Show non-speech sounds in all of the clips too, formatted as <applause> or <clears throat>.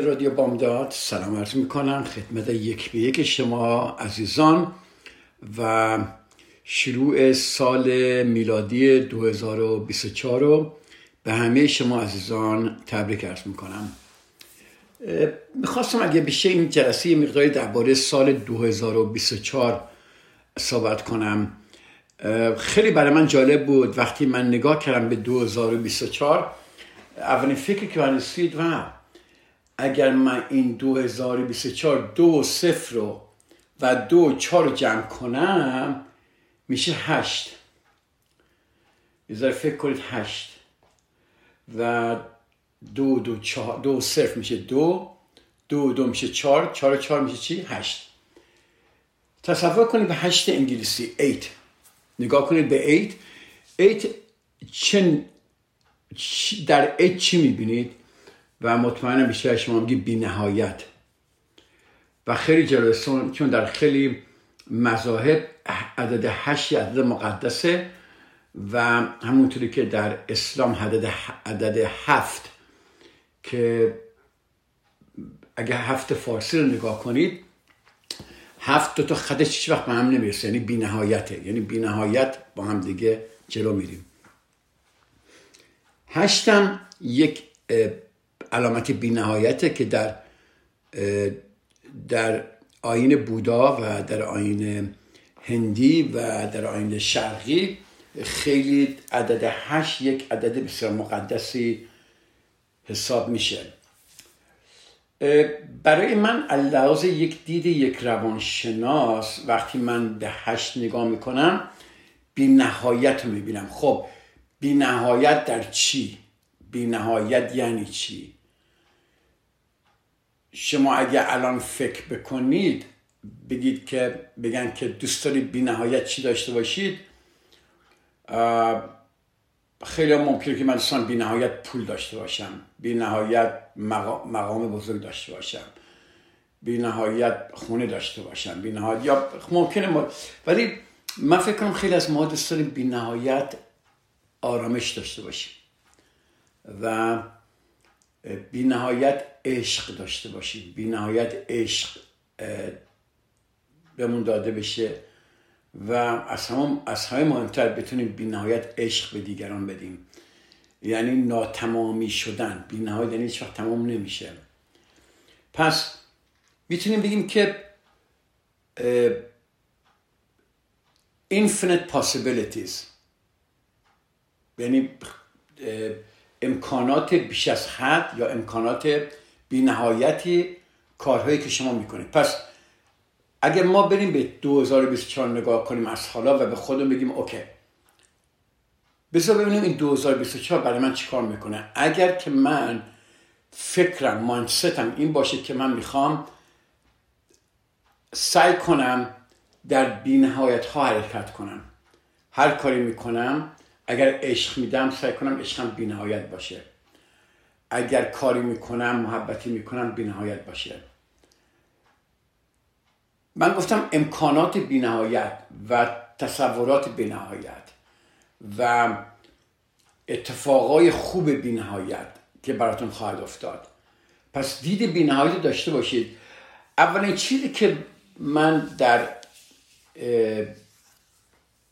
رادیو بامداد. سلام عرض می‌کنم. خدمت یک به یک شما عزیزان و شروع سال میلادی 2024 رو به همه شما عزیزان تبریک عرض می‌کنم. می‌خواستم اگه بشه این جلسه مقداری درباره سال 2024 صحبت کنم. خیلی برای من جالب بود. وقتی من نگاه کردم به 2024 اولین فکری که من رسید و اگر من این 2024 دو صفر رو و دو چهار رو جمع کنم میشه هشت. یه فکر کنید هشت. و دو دو چهار دو صفر میشه دو دو دو میشه چهار چهار چهار میشه چی؟ هشت. تصور کنید به هشت انگلیسی ایت نگاه کنید به ایت ایت چن در ایت چی می‌بینید؟ و مطمئنم بیشتر شما میگی بی نهایت و خیلی جلوه چون در خیلی مذاهب عدد هشت عدد مقدسه و همونطوری که در اسلام عدد, عدد هفت که اگر هفت فارسی رو نگاه کنید هفت دو تا خطش هیچ وقت به هم نمی‌رسه. یعنی بی نهایته یعنی بی نهایت با هم دیگه جلو میریم. هشتم یک علامت بینهایته که در در آین بودا و در آین هندی و در آین شرقی خیلی عدد هشت یک عدد بسیار مقدسی حساب میشه برای من لحاظ یک دید یک روانشناس وقتی من به هشت نگاه می‌کنم بی نهایت می‌بینم خب بی نهایت در چی؟ بی نهایت یعنی چی؟ شما اگه الان فکر بکنید بگید که بگن که دوست دارید بی نهایت چی داشته باشید خیلی ممکنه که من دوستان بی نهایت پول داشته باشم. بی نهایت مقام بزرگ داشته باشم. بی نهایت خونه داشته باشم. بی نهایت یا ممکنه ولی من فکر کنم خیلی از ما دوست داریم بی نهایت آرامش داشته باشیم. و بی نهایت عشق داشته باشیم. بی نهایت عشق بهمون داده بشه و از همه, از همه مهمتر بتونیم بی نهایت عشق به دیگران بدیم. یعنی ناتمامی شدن. بی نهایت یعنی هیچ وقت تمام نمیشه. پس می‌تونیم بگیم که infinite possibilities. یعنی امکانات بیش از حد یا امکانات بینهایتی کارهایی که شما می‌کنید. پس اگر ما بریم به 2024 نگاه کنیم از حالا و به خودمون بگیم اوکی. بذار ببینیم این 2024 برای من چیکار می‌کنه. اگر که من فکرم ماینستم این باشه که من می‌خوام سعی کنم در بینهایت ها حرکت کنم. هر کاری می‌کنم اگر عشق میدم سعی کنم عشقم بینهایت باشه. اگر کاری می‌کنم محبتی می‌کنم بینهایت باشه. من گفتم امکانات بینهایت و تصورات بینهایت و اتفاقای خوب بینهایت که براتون خواهد افتاد. پس دید بینهایت داشته باشید. اولین چیزی که من در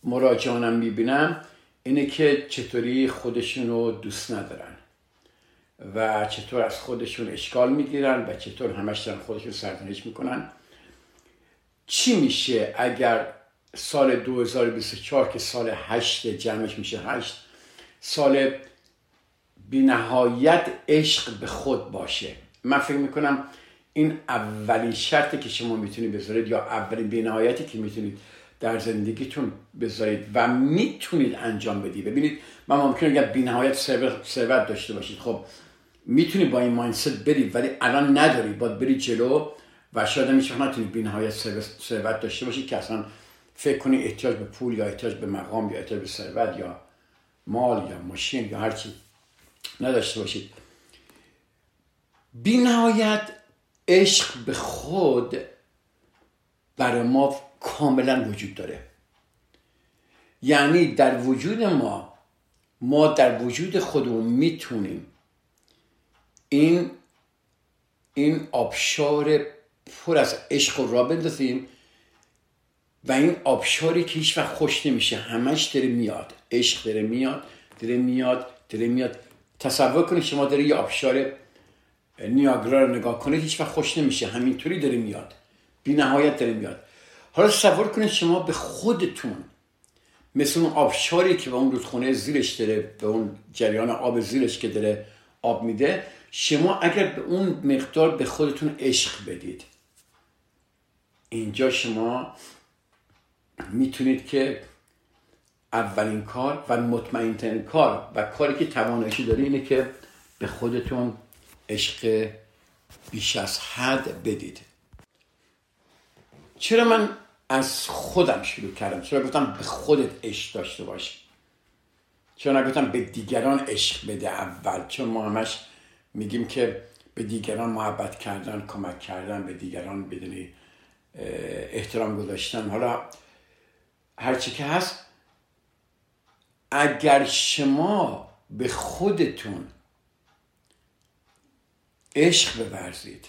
مراجعانم می‌بینم اینه که چطوری خودشون رو دوست ندارن. و چطور از خودشون اشکال می‌گیرن و چطور همش دارن خودشون سرزنش می‌کنن. چی میشه اگر سال 2024 که سال هشت جمعش میشه هشت سال بینهایت عشق به خود باشه؟ من فکر می‌کنم این اولین شرطی که شما می‌تونید بذارید یا اولین بینهایتی که می‌تونید در زندگیتون بذارید و می‌تونید انجام بدید. ببینید من ممکنه اگر بینهایت ثروت داشته باشید. خب می‌تونید با این مایندست برید ولی الان ندارید باید برید جلو و شاید هم نتونید نتونید بینهایت ثروت داشته باشید که اصلا فکر کنید احتیاج به پول یا احتیاج به مقام یا احتیاج به ثروت یا مال یا ماشین یا هرچی نداشته باشید بینهایت عشق به خود برای ما کاملا وجود داره. یعنی در وجود ما ما در وجود خودمون می‌تونیم این این آبشار پر از عشق را بندازیم و این آبشاری که هیچ وقت خوش نمیشه همش داره میاد. عشق داره میاد داره میاد داره میاد. تصور کنید شما داره یه آبشار نیاگرا رو نگاه کنید هیچ وقت خوش نمیشه. همینطوری داره میاد. بی نهایت داره میاد. حالا تصور کنید شما به خودتون مثل اون آبشاری که به اون رودخونه زیرش داره به اون جریان آب زیرش که داره آب میده شما اگر به اون مقدار به خودتون عشق بدید اینجا شما می‌تونید که اولین کار و مطمئنترین کار و کاری که تواناییش داره اینه که به خودتون عشق بیش از حد بدید. چرا من از خودم شروع کردم؟ چرا گفتم به خودت عشق داشته باشی؟ چرا نگفتم به دیگران عشق بده اول؟ چون ما همش میگیم که به دیگران محبت کردن کمک کردن به دیگران بدونی احترام گذاشتن. حالا هرچی که هست اگر شما به خودتون عشق بورزید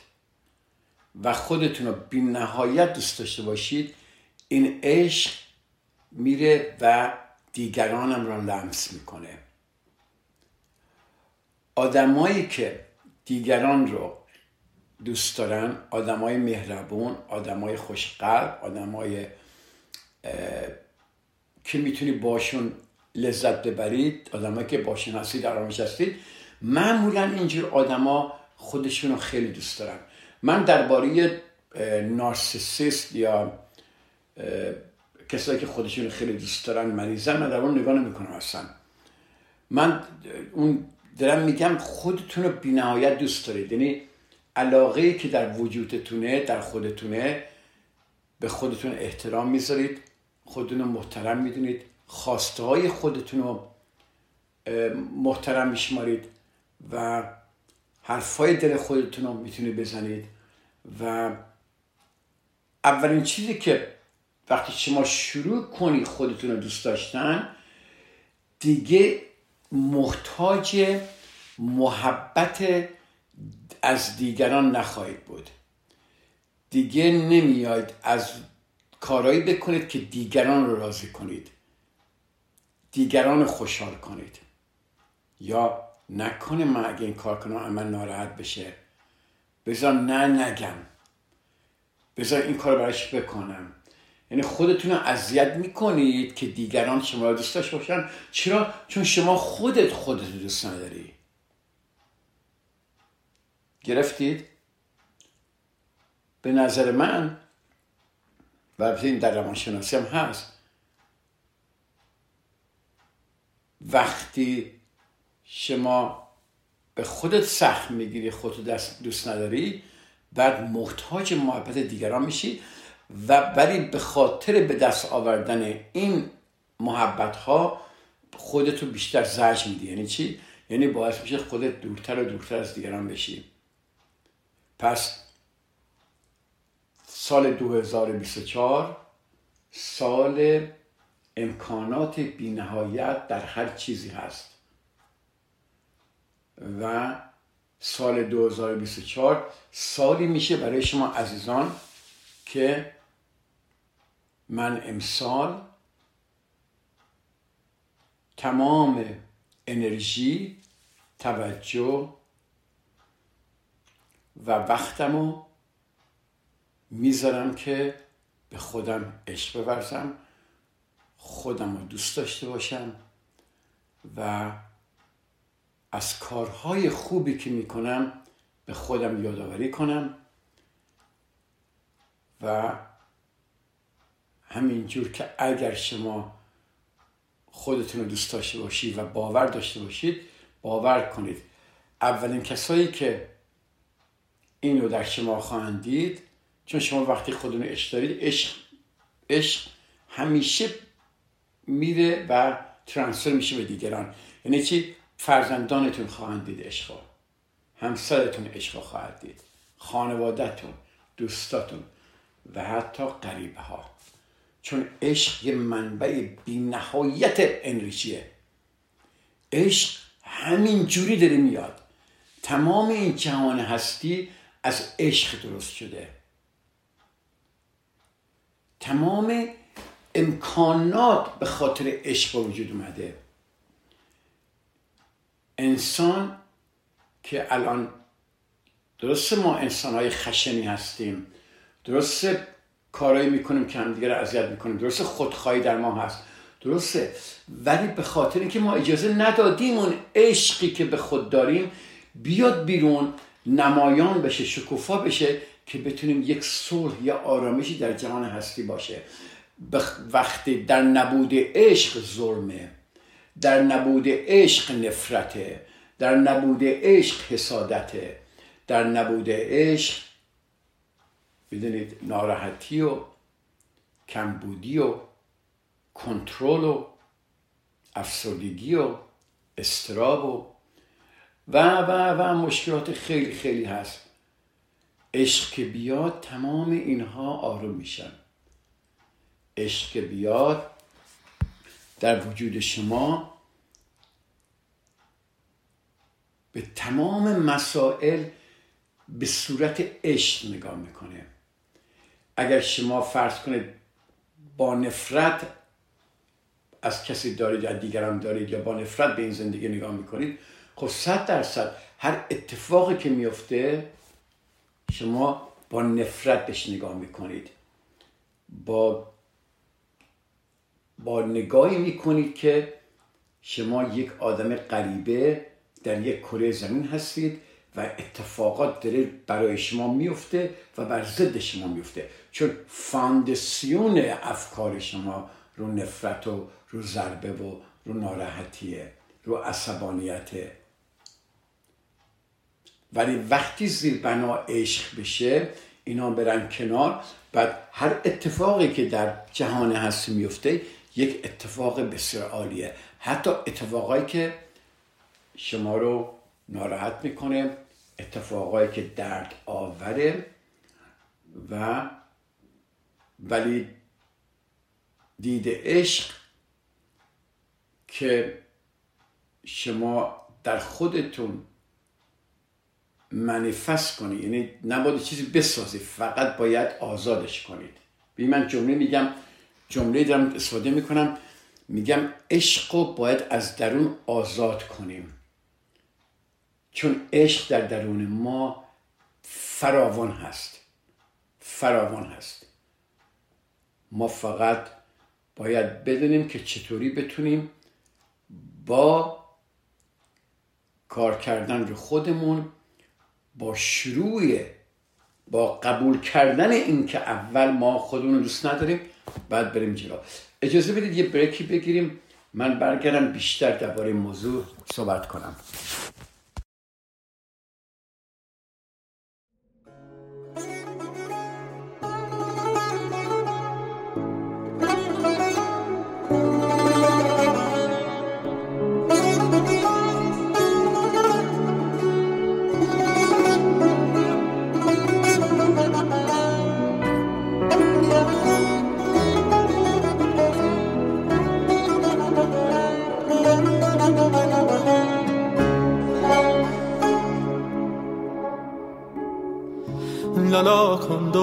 و خودتون رو بی نهایت دوست داشته باشید این عشق میره و دیگرانم را لمس می‌کنه. آدمایی که دیگران رو دوست دارن آدمای مهربون آدمای خوشقلب آدمای که می‌تونی باشون لذت ببرید آدمایی که باشون هستید آرامش هستید معمولا اینجور آدما خودشون رو خیلی دوست دارن. من درباره نارسیسیست یا کسایی که خودشون خیلی دوست دارن مریضن من در اون نگاه نمی‌کنم اصلا. من اون دارم میگم خودتون رو بینهایت دوست دارید. یعنی علاقه که در وجودتونه در خودتونه به خودتون احترام می‌ذارید خودتون رو محترم می‌دونید خواسته های خودتون رو محترم میشمارید و حرفای دل خودتون رو می‌تونید بزنید و اولین چیزی که وقتی شما شروع کنید خودتون رو دوست داشتن دیگه محتاج محبت از دیگران نخواهید بود. دیگه نمیاید از کارهایی بکنید که دیگران رو راضی کنید. دیگران خوشحال کنید. یا نکنه من اگه این کار کنم من ناراحت بشه. بذار نه نگم. بذار این کار براش بکنم. یعنی خودتون رو اذیت می‌کنید که دیگران شما رو دوست داشته باشن. چرا؟ چون شما خودت خودت دوست نداری. گرفتید؟ به نظر من و این در روانشناسی هم هست وقتی شما به خودت سخت می‌گیری خودت دوست نداری بعد محتاج محبت دیگران میشی. و ولی به خاطر به دست آوردن این محبت ها خودتو بیشتر زرج میدی. یعنی چی؟ یعنی باعث میشه خودت دورتر و دورتر از دیگران بشی. پس سال 2024 سال امکانات بینهایت در هر چیزی هست. و سال 2024 سالی میشه برای شما عزیزان که من امسال تمام انرژی توجه و وقتمو می‌ذارم که به خودم عشق بورزم خودم رو دوست داشته باشم و از کارهای خوبی که می‌کنم به خودم یادآوری کنم و همینجور که اگر شما خودتون رو دوست داشته باشید و باور داشته باشید باور کنید. اولین کسایی که این رو در شما خواهند دید چون شما وقتی خودتون عشق دارید عشق همیشه میره و ترانسفر میشه به دیگران. یعنی چی؟ فرزندانتون خواهند دید عشق همسرتون عشق خواهد دید. خانوادهتون دوستاتون و حتی قریبه ها چون عشق یه منبع بی نهایت انرژیه عشق همین جوری داره میاد. تمام این جهان هستی از عشق درست شده. تمام امکانات به خاطر عشق وجود اومده. انسان که الان درسته ما انسان های خشنی هستیم. درسته کارایی می‌کنیم که همدیگه رو اذیت می‌کنیم. درسته خودخواهی در ما هست. درسته. ولی به خاطر اینکه ما اجازه ندادیم اون عشقی که به خود داریم بیاد بیرون نمایان بشه شکوفا بشه که بتونیم یک صلح یا آرامشی در جهان هستی باشه. وقتی در نبود عشق ظلمه در نبود عشق نفرته در نبود عشق حسادته در نبود عشق بدونید ناراحتی و کمبودی و کنترل و افسردگی و استراب و و و و مشکلات خیلی خیلی هست. عشق که بیاد تمام اینها آروم میشن. عشق که بیاد در وجود شما به تمام مسائل به صورت عشق نگاه می‌کنه. اگر شما فرض کنید با نفرت از کسی دارید یا دیگران دارید یا با نفرت به این زندگی نگاه می‌کنید خب صد درصد هر اتفاقی که میفته شما با نفرت بهش نگاه می‌کنید. با با نگاهی می‌کنید که شما یک آدم غریبه در یک کره زمین هستید و اتفاقات داره برای شما میفته و بر ضد شما میفته. چون فاندسیون افکار شما رو نفرت و رو ضربه و رو ناراحتیه رو عصبانیته. ولی وقتی زیر بنا عشق بشه اینا برن کنار. بعد هر اتفاقی که در جهان هستی میفته یک اتفاق بسیار عالیه. حتی اتفاقایی که شما رو ناراحت می‌کنه اتفاقایی که درد آوره و ولی دید عشق که شما در خودتون منفست کنید یعنی نباید چیزی بسازید فقط باید آزادش کنید. بی من جمله میگم جمله دارم استفاده می‌کنم. میگم عشق رو باید از درون آزاد کنیم. چون عشق در درون ما فراوان هست. فراوان هست. ما فقط باید بدونیم که چطوری بتونیم با کار کردن رو خودمون با شروع با قبول کردن این که اول ما خودمون رو دوست نداریم بعد بریم جلو. اجازه بدید یه بریکی بگیریم. من برگردم بیشتر درباره موضوع صحبت کنم.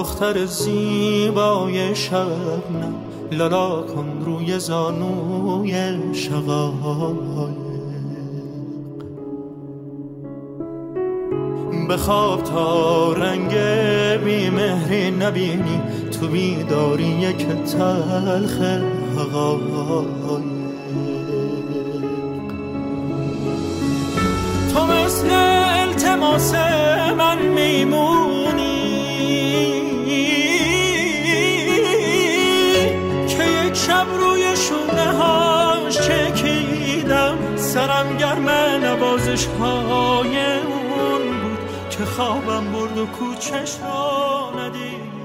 دختر زیبای شبنم. لالا کن روی زانوی شقایق. بخواب تا رنگ بیمهری نبینی. تو بیداری یک تلخ حقایق. مثل التماس من میمونی. نوازش های اون بود که خوابم برد و کوچش را ندیدم.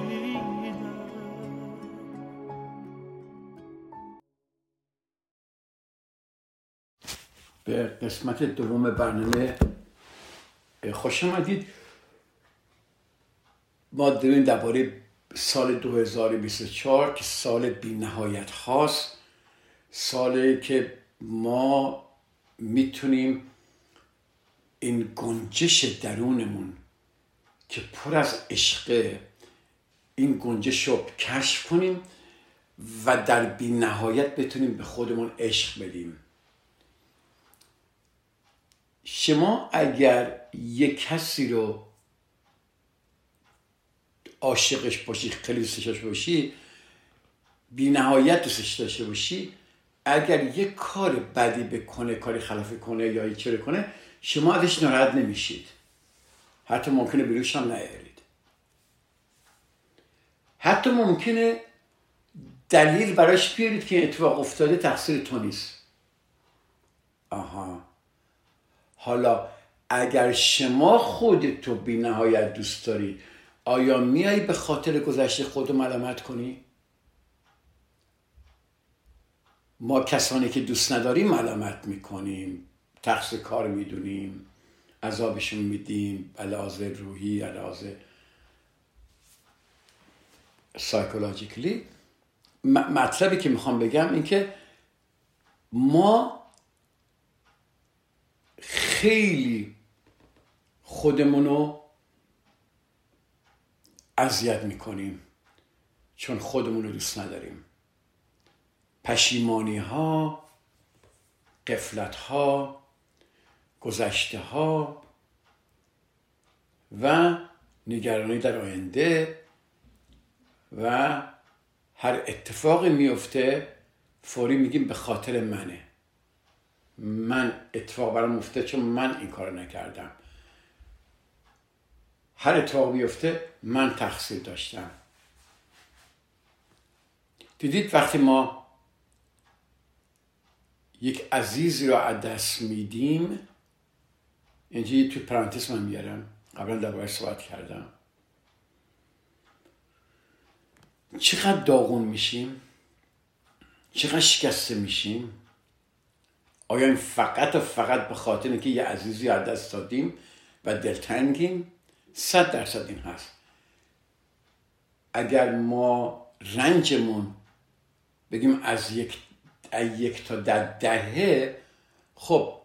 به قسمت دوم برنامه خوش آمدید. ما داریم درباره سال 2024 که سال بی نهایت هاست. سالی که ما می‌تونیم این گنجش درونمون که پر از عشقه این گنجش رو کشف کنیم و در بی نهایت بتونیم به خودمون عشق بدیم. شما اگر یک کسی رو عاشقش باشی خیلی دوستش باشی بی نهایت دوستش داشته باشی اگر یک کار بدی بکنه کاری خلافی کنه یا هیچ کنه شما ازش ناراحت نمیشید. حتی ممکنه بیروش هم نیارید. حتی ممکنه دلیل براش بیارید که اتفاق افتاده تقصیر تو نیست. آها. حالا اگر شما خودتو بی نهایت دوست داری آیا میایی به خاطر گذشته خود ملامت کنی؟ ما کسانی که دوست نداریم ملامت می‌کنیم. تقصیر کار می‌دونیم عذابشون میدیم علاوه روحی علاوه سایکولوژیکلی مطلبی که می‌خوام بگم این که ما خیلی خودمونو اذیت می‌کنیم چون خودمون رو دوست نداریم. پشیمانی ها قفلت ها گذشته ها و نگرانی در آینده و هر اتفاقی میفته فوری میگیم به خاطر منه. من اتفاق برام مفته چون من این کار نکردم. هر اتفاق بیفته من تقصیر داشتم. دیدید وقتی ما یک عزیزی رو از دست میدیم اینجا تو پرانتس من میارم. قبلا درباره صحبت کردم. چقدر داغون میشیم؟ چقدر شکسته میشیم؟ آیا این فقط و فقط به خاطر که یه عزیزی از دست دادیم و دلتنگیم؟ صد درصد این هست. اگر ما رنجمون بگیم از یک, یک تا در دهه خب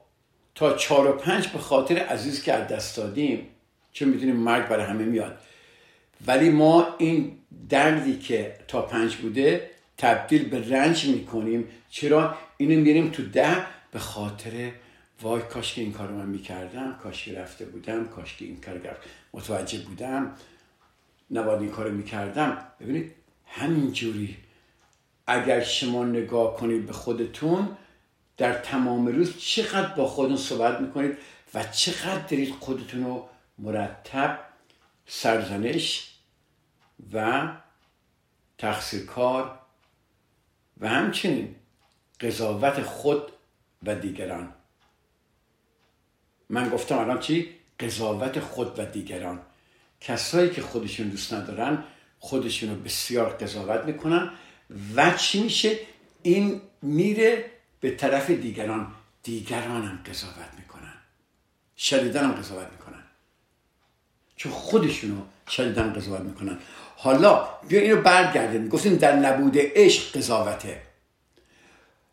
تا چهار و پنج به خاطر عزیز که از دست دادیم چون می‌دونیم مرگ برای همه میاد. ولی ما این دردی که تا پنج بوده تبدیل به رنج می‌کنیم. چرا؟ اینو میریم تو ده به خاطر وای کاش که این کار من می‌کردم کاش که رفته بودم کاش که این کار متوجه بودم نباید این کار می‌کردم. ببینید همینجوری اگر شما نگاه کنید به خودتون در تمام روز چقدر با خودتون صحبت می‌کنید و چقدر دارید خودتون رو مرتب سرزنش و تقصیر کار و همچنین قضاوت خود و دیگران. من گفتم الان چی؟ قضاوت خود و دیگران. کسایی که خودشون دوست ندارن خودشون رو بسیار قضاوت می‌کنن. و چی میشه؟ این میره به طرف دیگران دیگران هم قضاوت می‌کنن. شدیدن هم قضاوت می‌کنن. چون خودشونو شدیدن قضاوت می‌کنن. حالا بیا اینو برگردیم. گفتیم در نبود عشق قضاوته.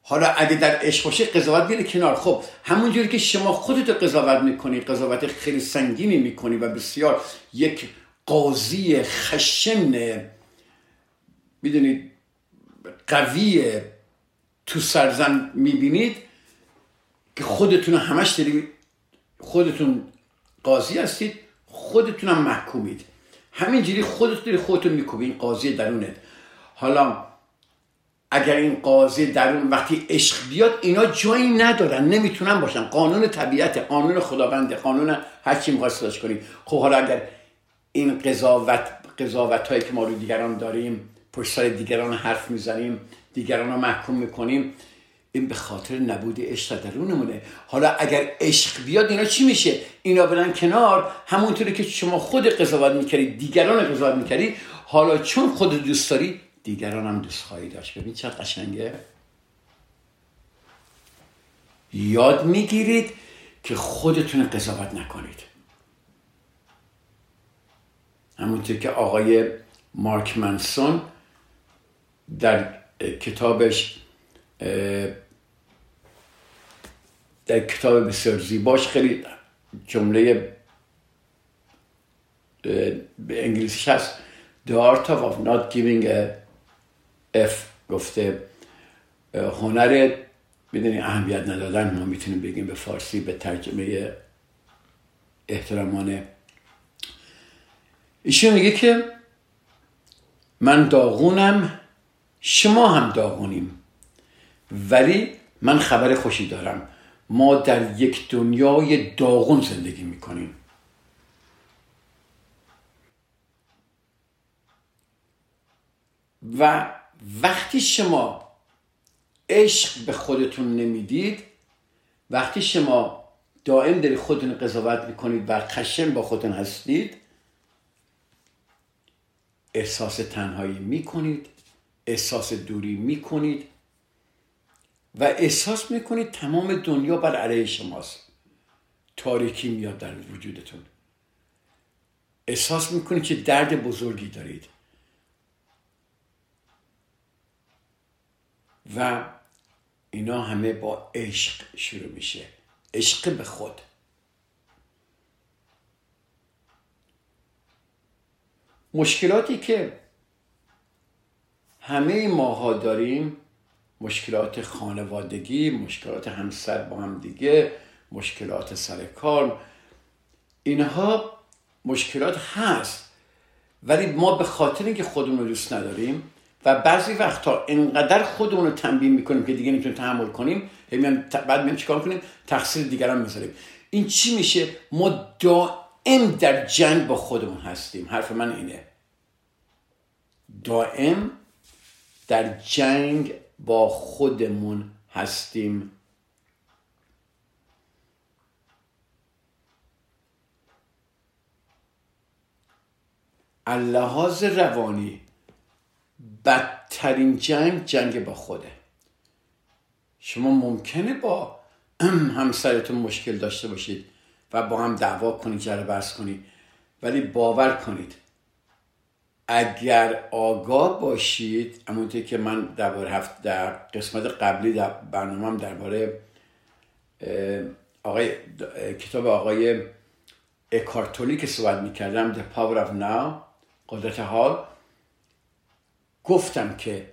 حالا اگه در عشق باشه قضاوت میره کنار. خب همونجوری که شما خودت قضاوت می‌کنی قضاوت خیلی سنگینی می‌کنی و بسیار یک قاضی خشن می‌دونید قوی تو سرزن می‌بینید که خودتون همش دارید خودتون قاضی هستید خودتون هم محکومید. همینجوری خودتون داری خودتون میکوبین قاضی درونت. حالا اگر این قاضی در اون وقتی عشق بیاد اینا جایی ندارن نمی‌تونن باشن. قانون طبیعت قانون خداونده قانون هر چی می‌خواد کنیم خب حالا اگر این قضاوت قضاوت هایی که ما رو دیگران داریم پشت سر دیگران حرف می‌زنیم دیگران رو محکوم می‌کنیم. این به خاطر نبود عشق درونمونه. حالا اگر عشق بیاد اینا چی میشه؟ اینا برن کنار. همونطوری که شما خود قضاوت می‌کردی دیگران قضاوت می‌کردی. حالا چون خود دوست داری دیگران هم دوست خواهی داشت. ببین چه قشنگه. یاد می‌گیرید که خودتون قضاوت نکنید. همونطور که آقای مارک منسون در کتابش در کتاب بسیار زیباش خیلی جمله به انگلیسیش هست The art of not giving a F گفته. هنر بدونی اهمیت ندادن ما می‌تونیم بگیم به فارسی به ترجمه احترامانه. ایشون میگه که من داغونم شما هم داغونیم. ولی من خبر خوشی دارم. ما در یک دنیای داغون زندگی می‌کنیم. و وقتی شما عشق به خودتون نمی‌دید وقتی شما دائم داری خودتون قضاوت می‌کنید و خشم با خودتون هستید احساس تنهایی می‌کنید. احساس دوری می‌کنید و احساس می‌کنید تمام دنیا بر علیه شماست. تاریکی میاد در وجودتون. احساس می‌کنید که درد بزرگی دارید. و اینا همه با عشق شروع میشه. عشق به خود. مشکلاتی که همه ماها داریم مشکلات خانوادگی مشکلات همسر با هم دیگه مشکلات سر کار. اینها مشکلات هست ولی ما به خاطر اینکه خودمون رو دوست نداریم و بعضی وقتا انقدر خودمون رو تنبیه می‌کنیم که دیگه نمی‌تونیم تحمل کنیم بعد میگیم چیکار کنیم؟ تقصیر دیگران می‌ذاریم. این چی میشه؟ ما دائم در جنگ با خودمون هستیم. حرف من اینه. دائم در جنگ با خودمون هستیم. اللحاظ روانی بدترین جنگ جنگ با خوده. شما ممکنه با <clears throat> همسرتون مشکل داشته باشید و با هم دعوا کنید جره بحث کنید ولی باور کنید. اگر آگاه باشید همونطور که من در هفت در قسمت قبلی در برنامه درباره آقای کتاب آقای اکارتولی که صحبت می‌کردم The Power of Now قدرت حال گفتم که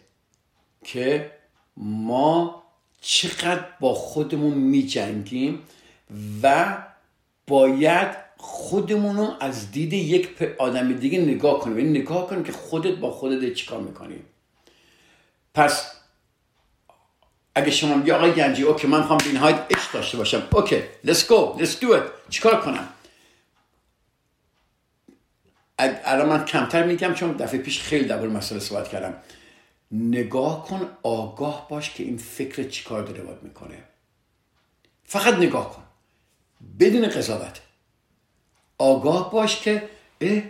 که ما چقدر با خودمون میجنگیم و باید خودمون رو از دید یک آدم دیگه نگاه کنیم. یعنی نگاه کنیم که خودت با خودت چیکار می‌کنی. پس اگه شما میگی آقای گنجی اوکی من می‌خوام به نهایت عشق داشته باشم. اوکی let's go let's do it. چیکار کنم؟ الان من کمتر میگم چون دفعه پیش خیلی درباره مسئله صحبت کردم. نگاه کن آگاه باش که این فکر چیکار داره باید می‌کنه. فقط نگاه کن. بدون قضاوت. آگاه باش که اه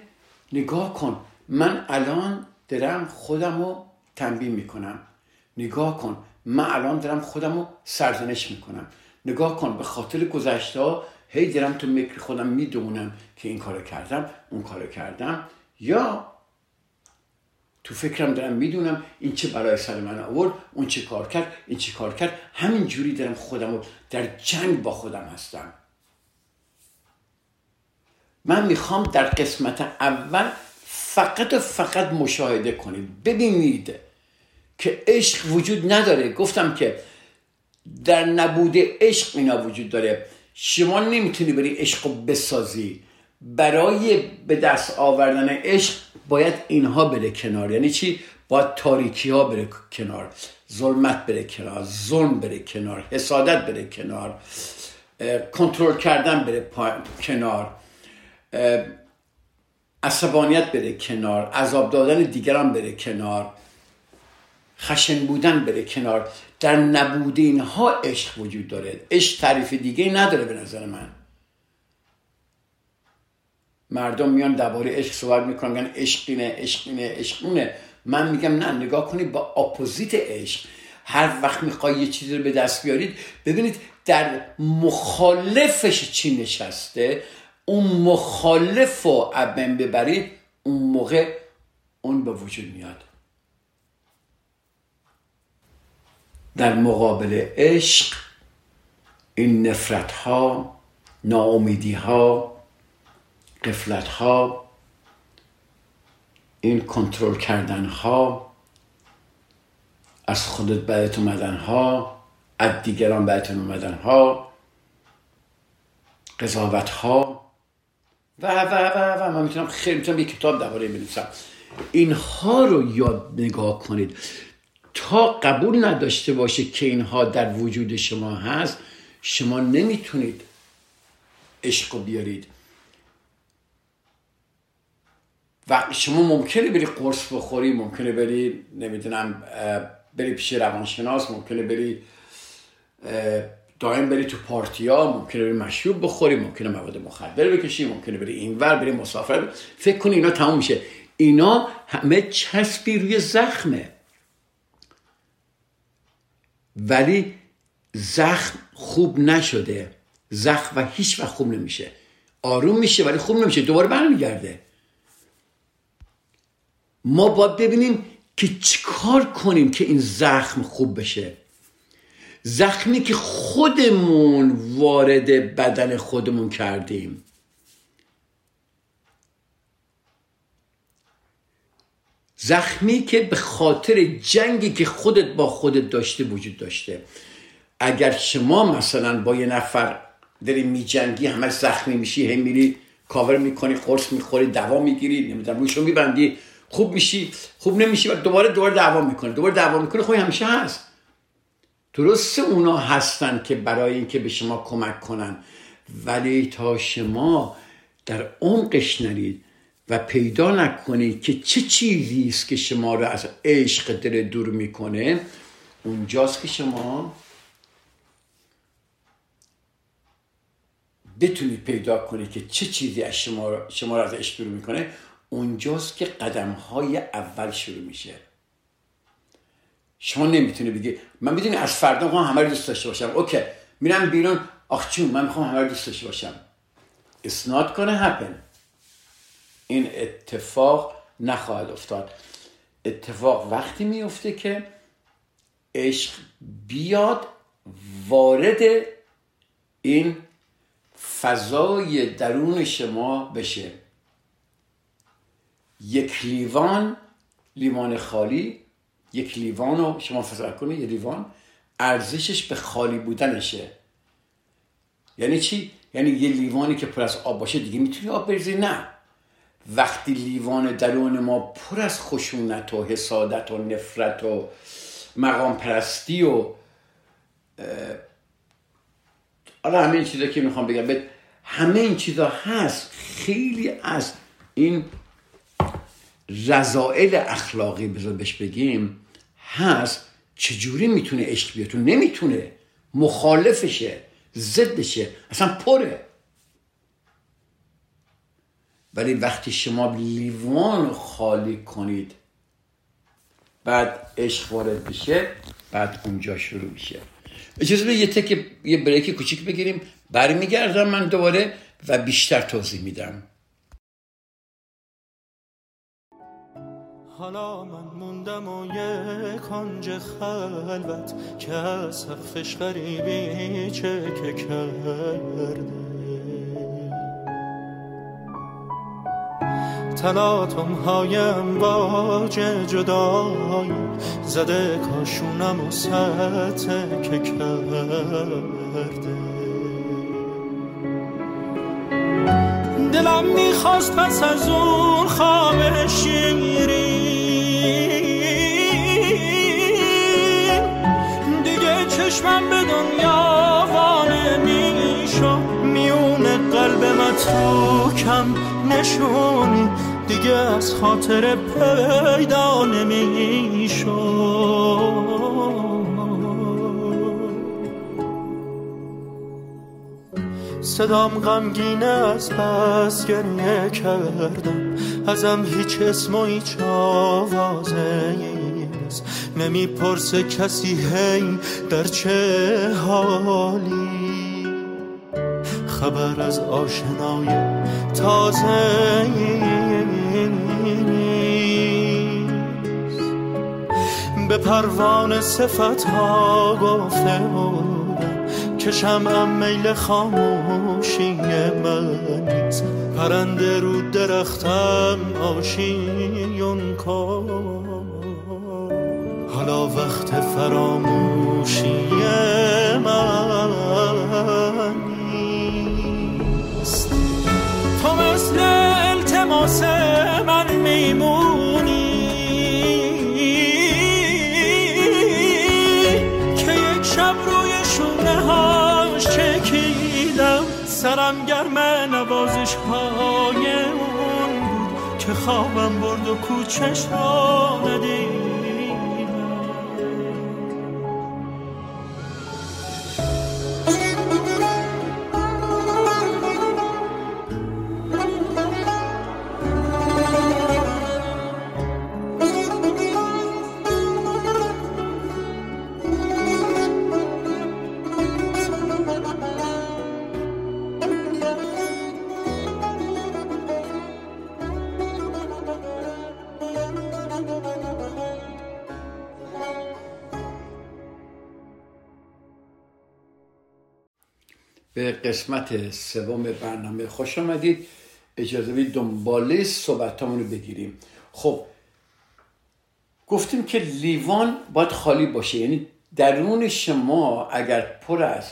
نگاه کن. من الان دارم خودم رو تنبیه می‌کنم. نگاه کن. من الان دارم خودم رو سرزنش می‌کنم. نگاه کن. به خاطر گذشته هی دارم تو مکر خودم می‌دونم که این کارو کردم اون کارو کردم. یا تو فکرم دارم می‌دونم این چه برای سر من آورد اون چه کار کرد این چه کار کرد. همین جوری دارم خودم رو در جنگ با خودم هستم. من می‌خوام در قسمت اول فقط و فقط مشاهده کنید ببینید که عشق وجود نداره. گفتم که در نبود عشق اینا وجود داره. شما نمی‌تونی بری عشق رو بسازی. برای به دست آوردن عشق باید اینها بره کنار. یعنی چی؟ باید تاریکی ها بره کنار. ظلمت بره کنار. ظلم بره کنار. حسادت بره کنار. کنترل کردن بره کنار. عصبانیت بره کنار عذاب دادن دیگران بره کنار خشن بودن بره کنار. در نبود اینها عشق وجود داره. عشق تعریف دیگه نداره به نظر من. مردم میان درباره عشق صحبت می‌کنن میگن عشق اینه عشق اینه عشق اونه. من میگم نه نگاه کنید با اپوزیت عشق. هر وقت می‌خوای یه چیزی رو به دست بیارید ببینید در مخالفش چی نشسته. اون مخالف رو ابن ببرید اون موقع اون به وجود میاد. در مقابل عشق این نفرت ها ناامیدی ها قفلت ها این کنترل کردن ها از خودت بعدت اومدن ها از دیگران بعدت اومدن ها قضاوت ها و و و و من می‌تونم خیلی می‌تونم یک کتاب درباره بنویسم. اینها رو یاد نگاه کنید. تا قبول نداشته باشه که اینها در وجود شما هست شما نمی‌تونید عشق بیارید. و شما ممکنه بری قرص بخوری ممکنه بری نمی‌دونم بری پیش روانشناس ممکنه بری دائم بری تو پارتیا ممکنه بری مشروب بخوری ممکنه مواد مخدر بکشی ممکنه بری اینور بری مسافر. فکر کنی اینا تموم میشه. اینا همه چسبی روی زخمه. ولی زخم خوب نشده. زخم و هیچ وقت خوب نمیشه. آروم میشه ولی خوب نمیشه. دوباره برمیگرده. ما باید ببینیم که چیکار کنیم که این زخم خوب بشه. زخمی که خودمون وارد بدن خودمون کردیم. زخمی که به خاطر جنگی که خودت با خودت داشته وجود داشته. اگر شما مثلا با یه نفر داری میجنگی همه زخمی میشی هی میری کاور می‌کنی قرص می‌خوری دوا می‌گیری نمی‌دونم روشو میبندی خوب میشی خوب نمیشی و دوباره دوباره دعوا می‌کنی دوباره دعوا می‌کنی خب همیشه هست. درسته اونا هستن که برای اینکه به شما کمک کنن ولی تا شما در عمقش نرید و پیدا نکنید که چه چیزی است که شما رو از عشق دل دور می‌کنه اونجاست که شما بتونید پیدا کنید که چه چیزی از شما, شما رو از عشق دور می‌کنه اونجاست که قدم های اول شروع میشه. شما نمی‌تونه بگی. من می‌دونی از فردا می‌خوام همه دوست داشته باشم. اوکی. میرم بیرون. آخ چون من می‌خوام همه دوست داشته باشم. It's not gonna happen. این اتفاق نخواهد افتاد. اتفاق وقتی میفته که عشق بیاد وارد این فضای درون شما بشه. یک لیوان لیوان خالی یک لیوان رو شما فضا کنید یه لیوان ارزشش به خالی بودنشه. یعنی چی؟ یعنی یه لیوانی که پر از آب باشه دیگه می‌تونی آب بریزی؟ نه. وقتی لیوان درون ما پر از خشونت و حسادت و نفرت و مقام پرستی و حالا همه این چیزا که می‌خوام بگم همه این چیزا هست خیلی از این رضائل اخلاقی بذار بهش بگیم هست چجوری می‌تونه عشق بیاد؟ تو نمی‌تونه. مخالفشه ضدشه اصلا پره. ولی وقتی شما لیوان خالی کنید بعد عشق وارد بشه بعد اونجا شروع میشه. اجازه به یه تک یه بریک کوچیک بگیریم. برمیگردم من دوباره و بیشتر توضیح میدم. حالا من موندم و یک کنج خلوت که از سقفش غریبی چکه کرده. تلاتم هایم باج جدایی زده کاشونم و که کرده. دلم می‌خواست پس از اون خواب شیرین چشمم به دنیا وانه میشو میون قلب متروکم نشونی دیگه از خاطر پیدا نمیشو صدام غمگینه از پس گریه کردم. ازم هیچ اسم و هیچ آوازه نیست نمی‌پرسه کسی هی در چه حالی. خبر از آشنای تازه به پروانه صفت ها گفته بودم که شمعم میل خاموشی من پرنده رو درختم آشیون کن حالا وقت فراموشی من نیست. تو مثل التماس من میمونی که یک شب روی شونه هاش چکیدم. سرم گرم نوازش های اون بود که خوابم برد و کوچش را ندیدم قسمت سوم برنامه خوش آمدید. اجازه بدید دنباله صحبتامون رو بگیریم. خب گفتیم که لیوان باید خالی باشه. یعنی درون شما اگر پر از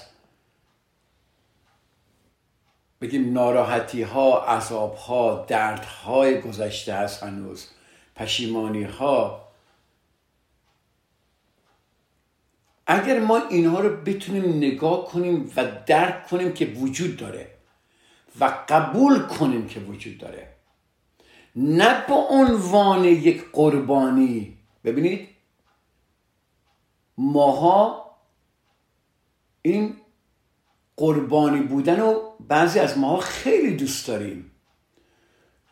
بگیم ناراحتی ها عذاب ها درد های گذشته هست هنوز پشیمانی ها اگر ما اینها رو بتونیم نگاه کنیم و درک کنیم که وجود داره و قبول کنیم که وجود داره نه به عنوان یک قربانی. ببینید ماها این قربانی بودن رو بعضی از ماها خیلی دوست داریم.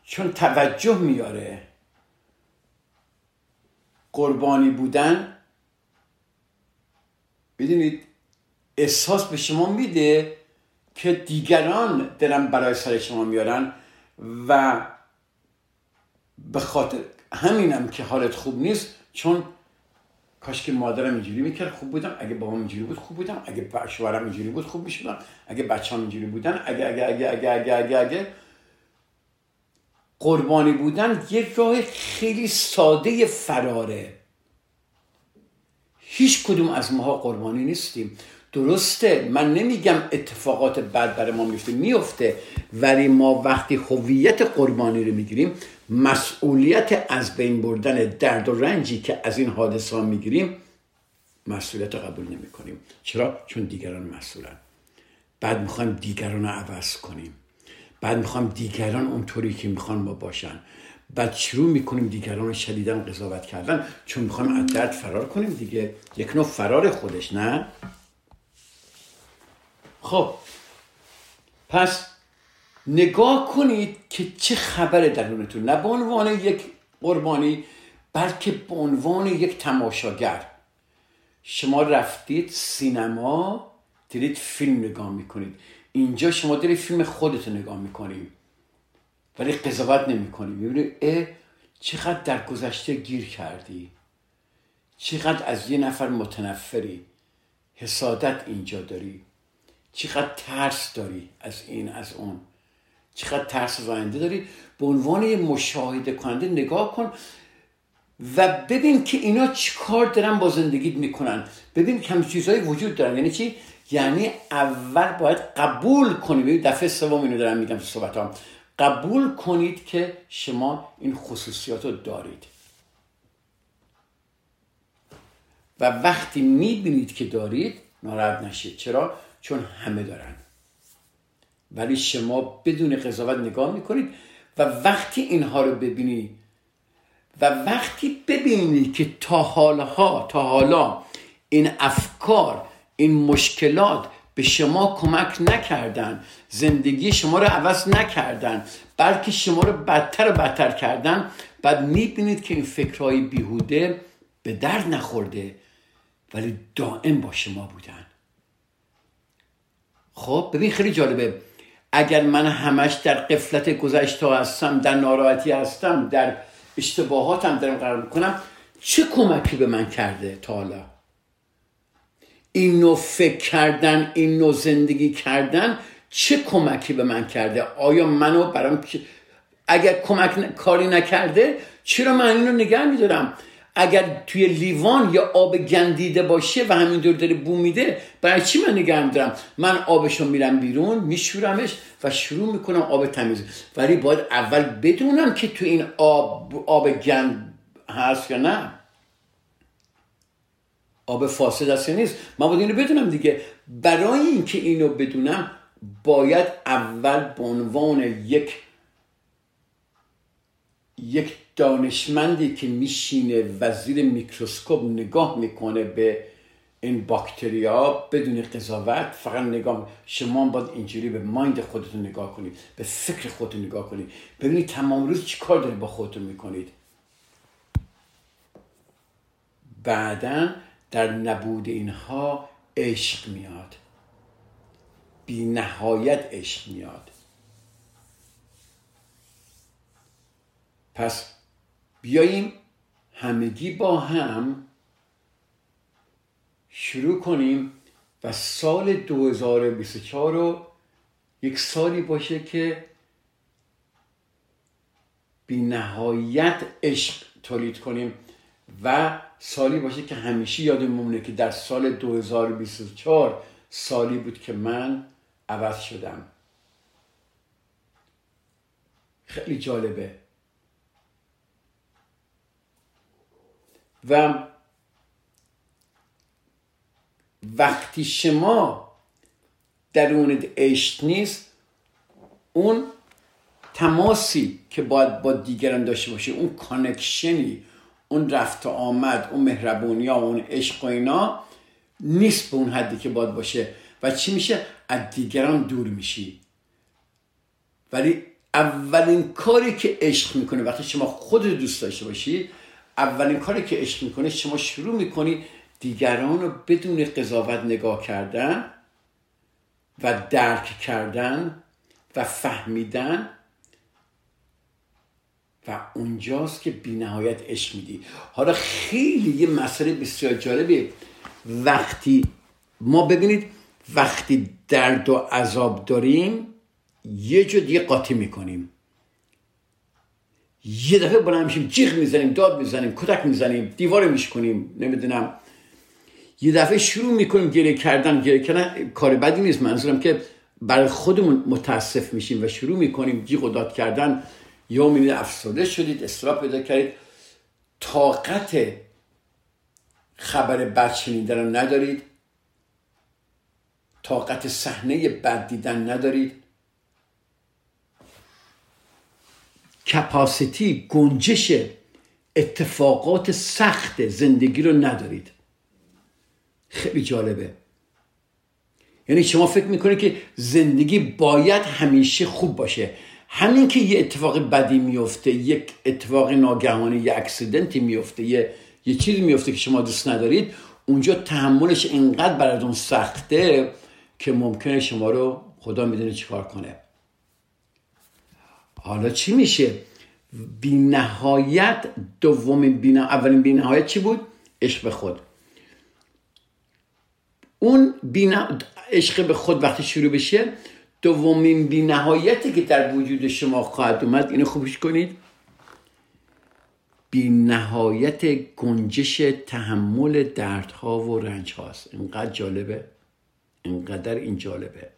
چون توجه میاره. قربانی بودن بدونید احساس به شما میده که دیگران دارن برای سر شما میارن و به خاطر همینم که حالت خوب نیست چون کاش که مادرم اینجوری می‌کرد خوب بودم. اگه بابام اینجوری بود خوب بودم. اگه شوهرم اینجوری بود خوب می‌شدم. اگه بچه‌ام اینجوری بودن اگه اگه اگه اگه اگه اگه اگه قربانی بودن یک راه خیلی ساده فراره. هیچ کدوم از ماها قربانی نیستیم. درسته من نمیگم اتفاقات بد برای ما میفته میفته ولی ما وقتی هویت قربانی رو می‌گیریم مسئولیت از بین بردن درد و رنجی که از این حادثه ها می‌گیریم مسئولیت قبول نمی کنیم چرا؟ چون دیگران مسئولن. بعد می‌خوایم دیگران رو عوض کنیم. بعد می‌خوایم دیگران اونطوری که می‌خوان ما باشن. بعد شروع می‌کنیم دیگران شدیدن قضاوت کردن چون می‌خوایم از درد فرار کنیم دیگه. یک نوع فرار خودش نه؟ خب. پس نگاه کنید که چه خبر درونتون. نه به عنوان یک قربانی بلکه به عنوان یک تماشاگر. شما رفتید سینما دارید فیلم نگاه می‌کنید. اینجا شما دارید فیلم خودتو نگاه می‌کنید. ولی قضاوت نمی‌کنی. می‌بینی اه چقدر در گذشته گیر کردی. چقدر از یه نفر متنفری. حسادت اینجا داری. چقدر ترس داری از این از اون. چقدر ترس از آینده داری. به عنوان یه مشاهده کننده نگاه کن و ببین که اینا چیکار دارن با زندگیت می‌کنن. ببین کم چیزهایی وجود دارن. یعنی چی؟ یعنی اول باید قبول کنی. ببین دفعه سوم اینو دارم میگم تو صحبتام. قبول کنید که شما این خصوصیات رو دارید. و وقتی می‌بینید که دارید ناراحت نشید. چرا؟ چون همه دارن. ولی شما بدون قضاوت نگاه می‌کنید و وقتی اینها رو ببینید و وقتی ببینید که تا حالها تا حالا این افکار این مشکلات به شما کمک نکردن. زندگی شما رو عوض نکردن. بلکه شما رو بدتر و بدتر کردن. بعد می‌بینید که این فکرهای بیهوده به درد نخورده. ولی دائم با شما بودن. خب ببین خیلی جالبه. اگر من همش در قفلت گذشته هستم در ناراحتی هستم در اشتباهاتم دارم قرار می‌کنم چه کمکی به من کرده تا حالا؟ این نوع فکر کردن این نوع زندگی کردن چه کمکی به من کرده؟ آیا منو برام اگر کمک کاری نکرده چرا من اینو نگه میدارم؟ اگر توی لیوان یا آب گندیده باشه و همینطور داره بو میده برای چی من نگه میدارم؟ من آبشو میرم بیرون میشورمش و شروع می‌کنم آب تمیز. ولی باید اول بدونم که تو این آب آب گند هست یا نه. آب فاسد هست نیست. من باید اینو بدونم دیگه. برای اینکه اینو بدونم باید اول به عنوان یک یک دانشمندی که میشینه و زیر میکروسکوپ نگاه می‌کنه به این باکتریا بدون قضاوت فقط نگاه شما باید اینجوری به مایند خودتون نگاه کنید به فکر خودتون نگاه کنید. ببینید تمام روز چی کار دارید با خودتون می‌کنید. بعدا در نبود اینها عشق میاد. بی نهایت عشق میاد. پس بیاییم همگی با هم شروع کنیم و سال 2024 رو یک سالی باشه که بی نهایت عشق تولید کنیم. و سالی باشه که همیشه یادمونه که در سال 2024 سالی بود که من عوض شدم. خیلی جالبه. و وقتی شما درونت عشق نیست اون تماسی که باید با دیگران داشته باشه اون کانکشنی اون رفت و آمد اون مهربونی ها اون عشق و اینا نیست به اون حدی که باید باشه. و چی میشه؟ از دیگران دور میشی. ولی اولین کاری که عشق می‌کنه وقتی شما خود دوست داشته باشی اولین کاری که عشق می‌کنه شما شروع می‌کنی دیگران رو بدون قضاوت نگاه کردن و درک کردن و فهمیدن و اونجاست که بی نهایت عشق میدی. حالا خیلی یه مسئله بسیار جالبه وقتی ما ببینید وقتی درد و عذاب داریم یه جا دیگه قاطی می‌کنیم. یه دفعه بلند میشیم جیغ می‌زنیم داد می‌زنیم کتک می‌زنیم دیوار میشکنیم نمی‌دونم. یه دفعه شروع می‌کنیم گریه کردن گریه کردن کار بدی نیست. منظورم که برای خودمون متاسف میشیم و شروع می‌کنیم جیغ و داد کردن. یا می‌بینید افسرده شدید استراب پیدا کردید. طاقت خبر بد شنیدن ندارید. طاقت صحنه بد دیدن ندارید. کپاسیتی گنجش اتفاقات سخت زندگی رو ندارید. خیلی جالبه. یعنی شما فکر می‌کنید که زندگی باید همیشه خوب باشه. همین که یه اتفاق بدی میفته یک اتفاق ناگهانی یه اکسیدنتی میفته یه یه چیزی میفته که شما دوست ندارید اونجا تحملش اینقدر براتون سخته که ممکنه شما رو خدا می‌دونه چیکار کنه. حالا چی میشه؟ بی نهایت دومین بی اولین بی نهایت چی بود؟ عشق به خود. اون عشق به خود وقتی شروع بشه دومین بی نهایتی که در وجود شما خواهد اومد اینو خوبش کنید. بی نهایت گنجش تحمل دردها و رنج هاست اینقدر جالبه. اینقدر این جالبه.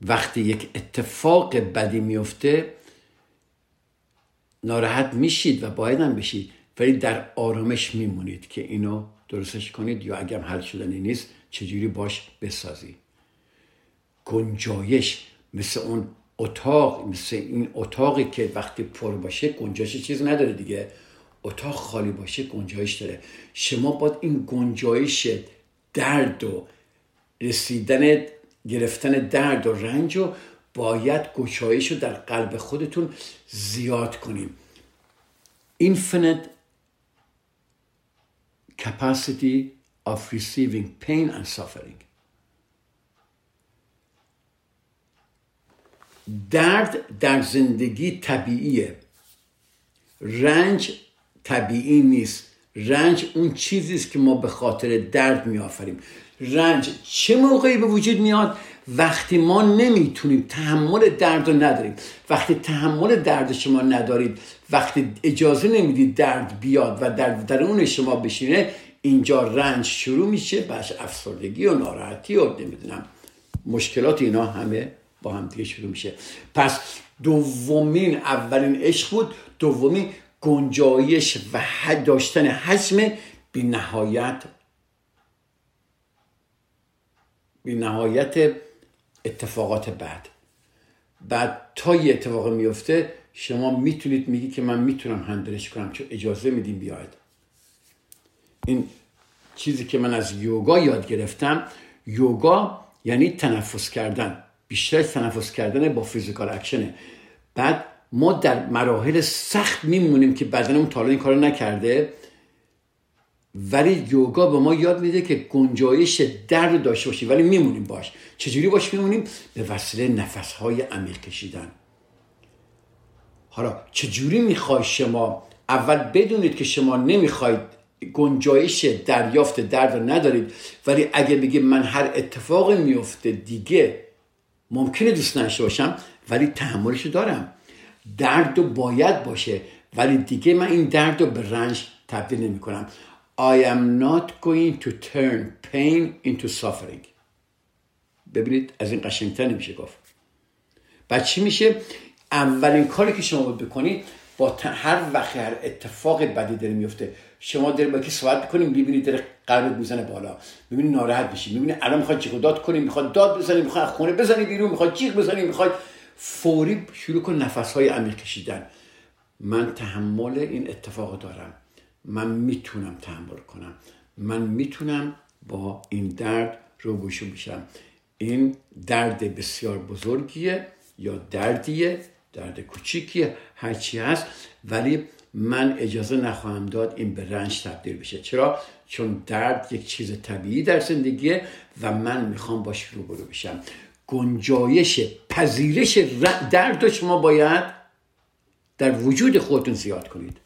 وقتی یک اتفاق بدی میفته ناراحت میشید و باید هم بشید. ولی در آرامش میمونید که اینو درستش کنید یا اگه حل شدنی نیست چجوری باش بسازی. گنجایش مثل اون اتاق مثل این اتاقی که وقتی پر باشه گنجایش چیز نداره دیگه. اتاق خالی باشه گنجایش داره. شما باید این گنجایش درد و رسیدن گرفتن درد و رنج و باید گشایش رو در قلب خودتون زیاد کنیم. Infinite capacity of receiving pain and suffering. درد در زندگی طبیعیه. رنج طبیعی نیست. رنج اون چیزی است که ما به خاطر درد میآفریم. رنج چه موقعی به وجود میاد؟ وقتی ما نمی‌تونیم تحمل درد رو نداریم. وقتی تحمل درد شما ندارید وقتی اجازه نمی‌دید درد بیاد و در درون شما بشینه اینجا رنج شروع میشه بش افسردگی و ناراحتی و نمی‌دونم مشکلات اینا همه با هم دیگه شروع میشه. پس دومین اولین عشق بود دومین گنجایش و داشتن حجم بی نهایت بی نهایت اتفاقات بعد. بعد تا یه اتفاق میفته شما می‌تونید میگی که من می‌تونم هندلش کنم چون اجازه میدیم بیاید. این چیزی که من از یوگا یاد گرفتم یوگا یعنی تنفس کردن بیشتر تنفس کردن با فیزیکال اکشنه بعد ما در مراحل سخت میمونیم که بدنمون تا این کارو نکرده ولی یوگا به ما یاد میده که گنجایش درد داشته باشیم. ولی میمونیم باش. چجوری باش میمونیم؟ به وسیله نفسهای عمیق کشیدن. حالا چجوری می‌خوای شما؟ اول بدونید که شما نمی‌خواید گنجایش دریافت درد رو ندارید. ولی اگه بگید من هر اتفاقی میفته دیگه ممکنه دوست نشته باشم ولی تحملش دارم. درد رو باید باشه ولی دیگه من این درد رو به رنج تبدیل نمی کنم I am not going to turn pain into suffering. ببینید از این قشنگتر نمیشه گفت. بعد چی میشه؟ اولین کاری که شما بکنید با هر وقت هر اتفاق بدی داره میفته شما داره با که صحبت بکنیم ببینید داره قلب می‌زنه بالا. ببینید ناراحت بشی ببینید الان می‌خواد جیغ داد کنیم می‌خواد داد بزنی می‌خواد خونه بزنی بیرون می‌خواد جیغ بزنی می‌خواد فوری شروع کن نفس های عمیق کشیدن. من تحمل این اتفاق دارم. من می‌تونم تحمل کنم. من می‌تونم با این درد روبوشو بشم این درد بسیار بزرگیه یا دردیه؟ درد کوچیکیه. هرچی هست. ولی من اجازه نخواهم داد این به رنج تبدیل بشه. چرا؟ چون درد یک چیز طبیعی در زندگیه و من می‌خوام باش روبرو بشم. گنجایش پذیرش درد شما باید در وجود خودتون زیاد کنید.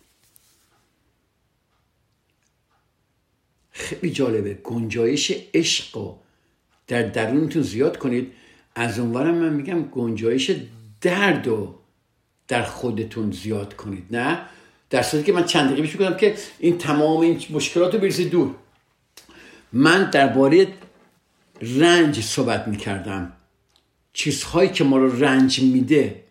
خیلی جالبه. گنجایش عشق رو در درونتون زیاد کنید. از اونورم من میگم گنجایش درد رو در خودتون زیاد کنید. نه؟ در صورتی که من چند دقیقه پیش که این تمام این مشکلات رو بریزید دور. من درباره رنج صحبت می‌کردم. چیزهایی که ما رو رنج میده.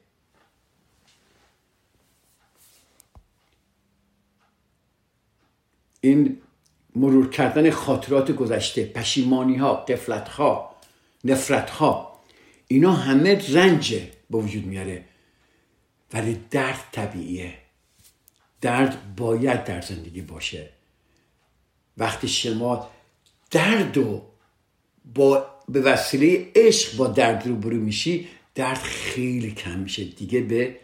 این مرور کردن خاطرات گذشته پشیمانی ها قفلت ها نفرت ها اینا همه رنج به وجود میاره. ولی درد طبیعیه. درد باید در زندگی باشه. وقتی شما درد و با به وسیله عشق با درد رو برو میشی درد خیلی کم میشه. دیگه به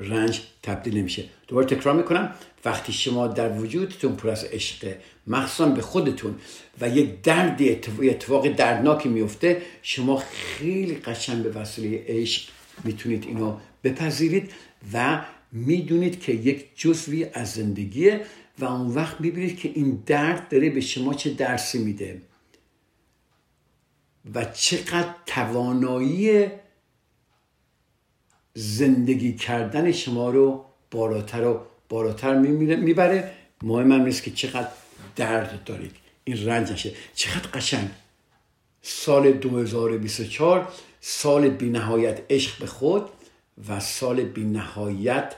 رنج تبدیل نمیشه. دوباره تکرار می‌کنم. وقتی شما در وجودتون پر از عشق مخصوصا به خودتون و یک درد اتفاق دردناکی میفته شما خیلی قشنگ به وسیله عشق می‌تونید اینو بپذیرید و می‌دونید که یک جزوی از زندگیه و اون وقت می‌بینید که این درد داره به شما چه درسی میده. و چقدر توانایی زندگی کردن شما رو بالاتر و بالاتر می‌بره. مهم هم نیست که چقدر درد دارید. این رنج نشه چقدر قشنگ. سال 2024 سال بی نهایت عشق به خود و سال بی نهایت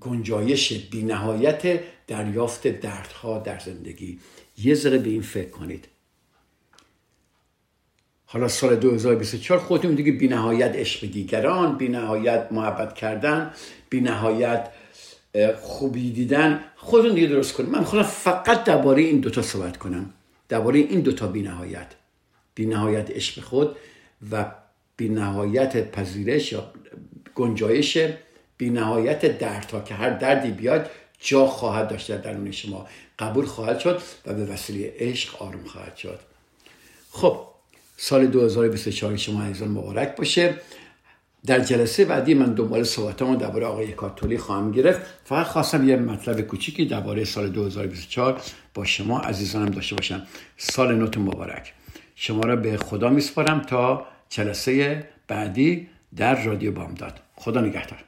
گنجایش بینهایت دریافت دردها در زندگی. یه ذره به این فکر کنید. حالا سال 2024 خودتون دیگه بی نهایت عشق دیگران بی نهایت محبت کردن بی نهایت خوبی دیدن. خودتون دیگه درست کنید. من خودم فقط درباره این دوتا صحبت کنم. درباره این دوتا بی نهایت بی نهایت عشق خود و بی نهایت پذیرش یا گنجایش بی نهایت دردها که هر دردی بیاد جا خواهد داشت در درون شما. قبول خواهد شد و به وسیله عشق آروم خواهد شد. خب سال 2024 شما عزیزان مبارک باشه. در جلسه بعدی من دنبال صحبتامو درباره آقای کاتولی خواهم گرفت. فقط خواستم یه مطلب کوچیکی درباره سال 2024 با شما عزیزانم داشته باشم. سال نوت مبارک. شما را به خدا میسپارم تا جلسه بعدی در رادیو بامداد. خدا نگهدار.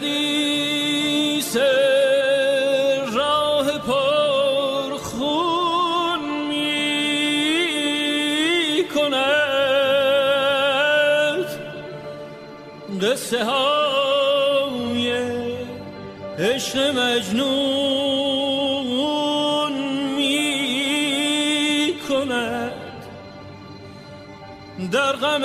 حدیث راه پر خون می کند قصه های عشق مجنون می کند در غم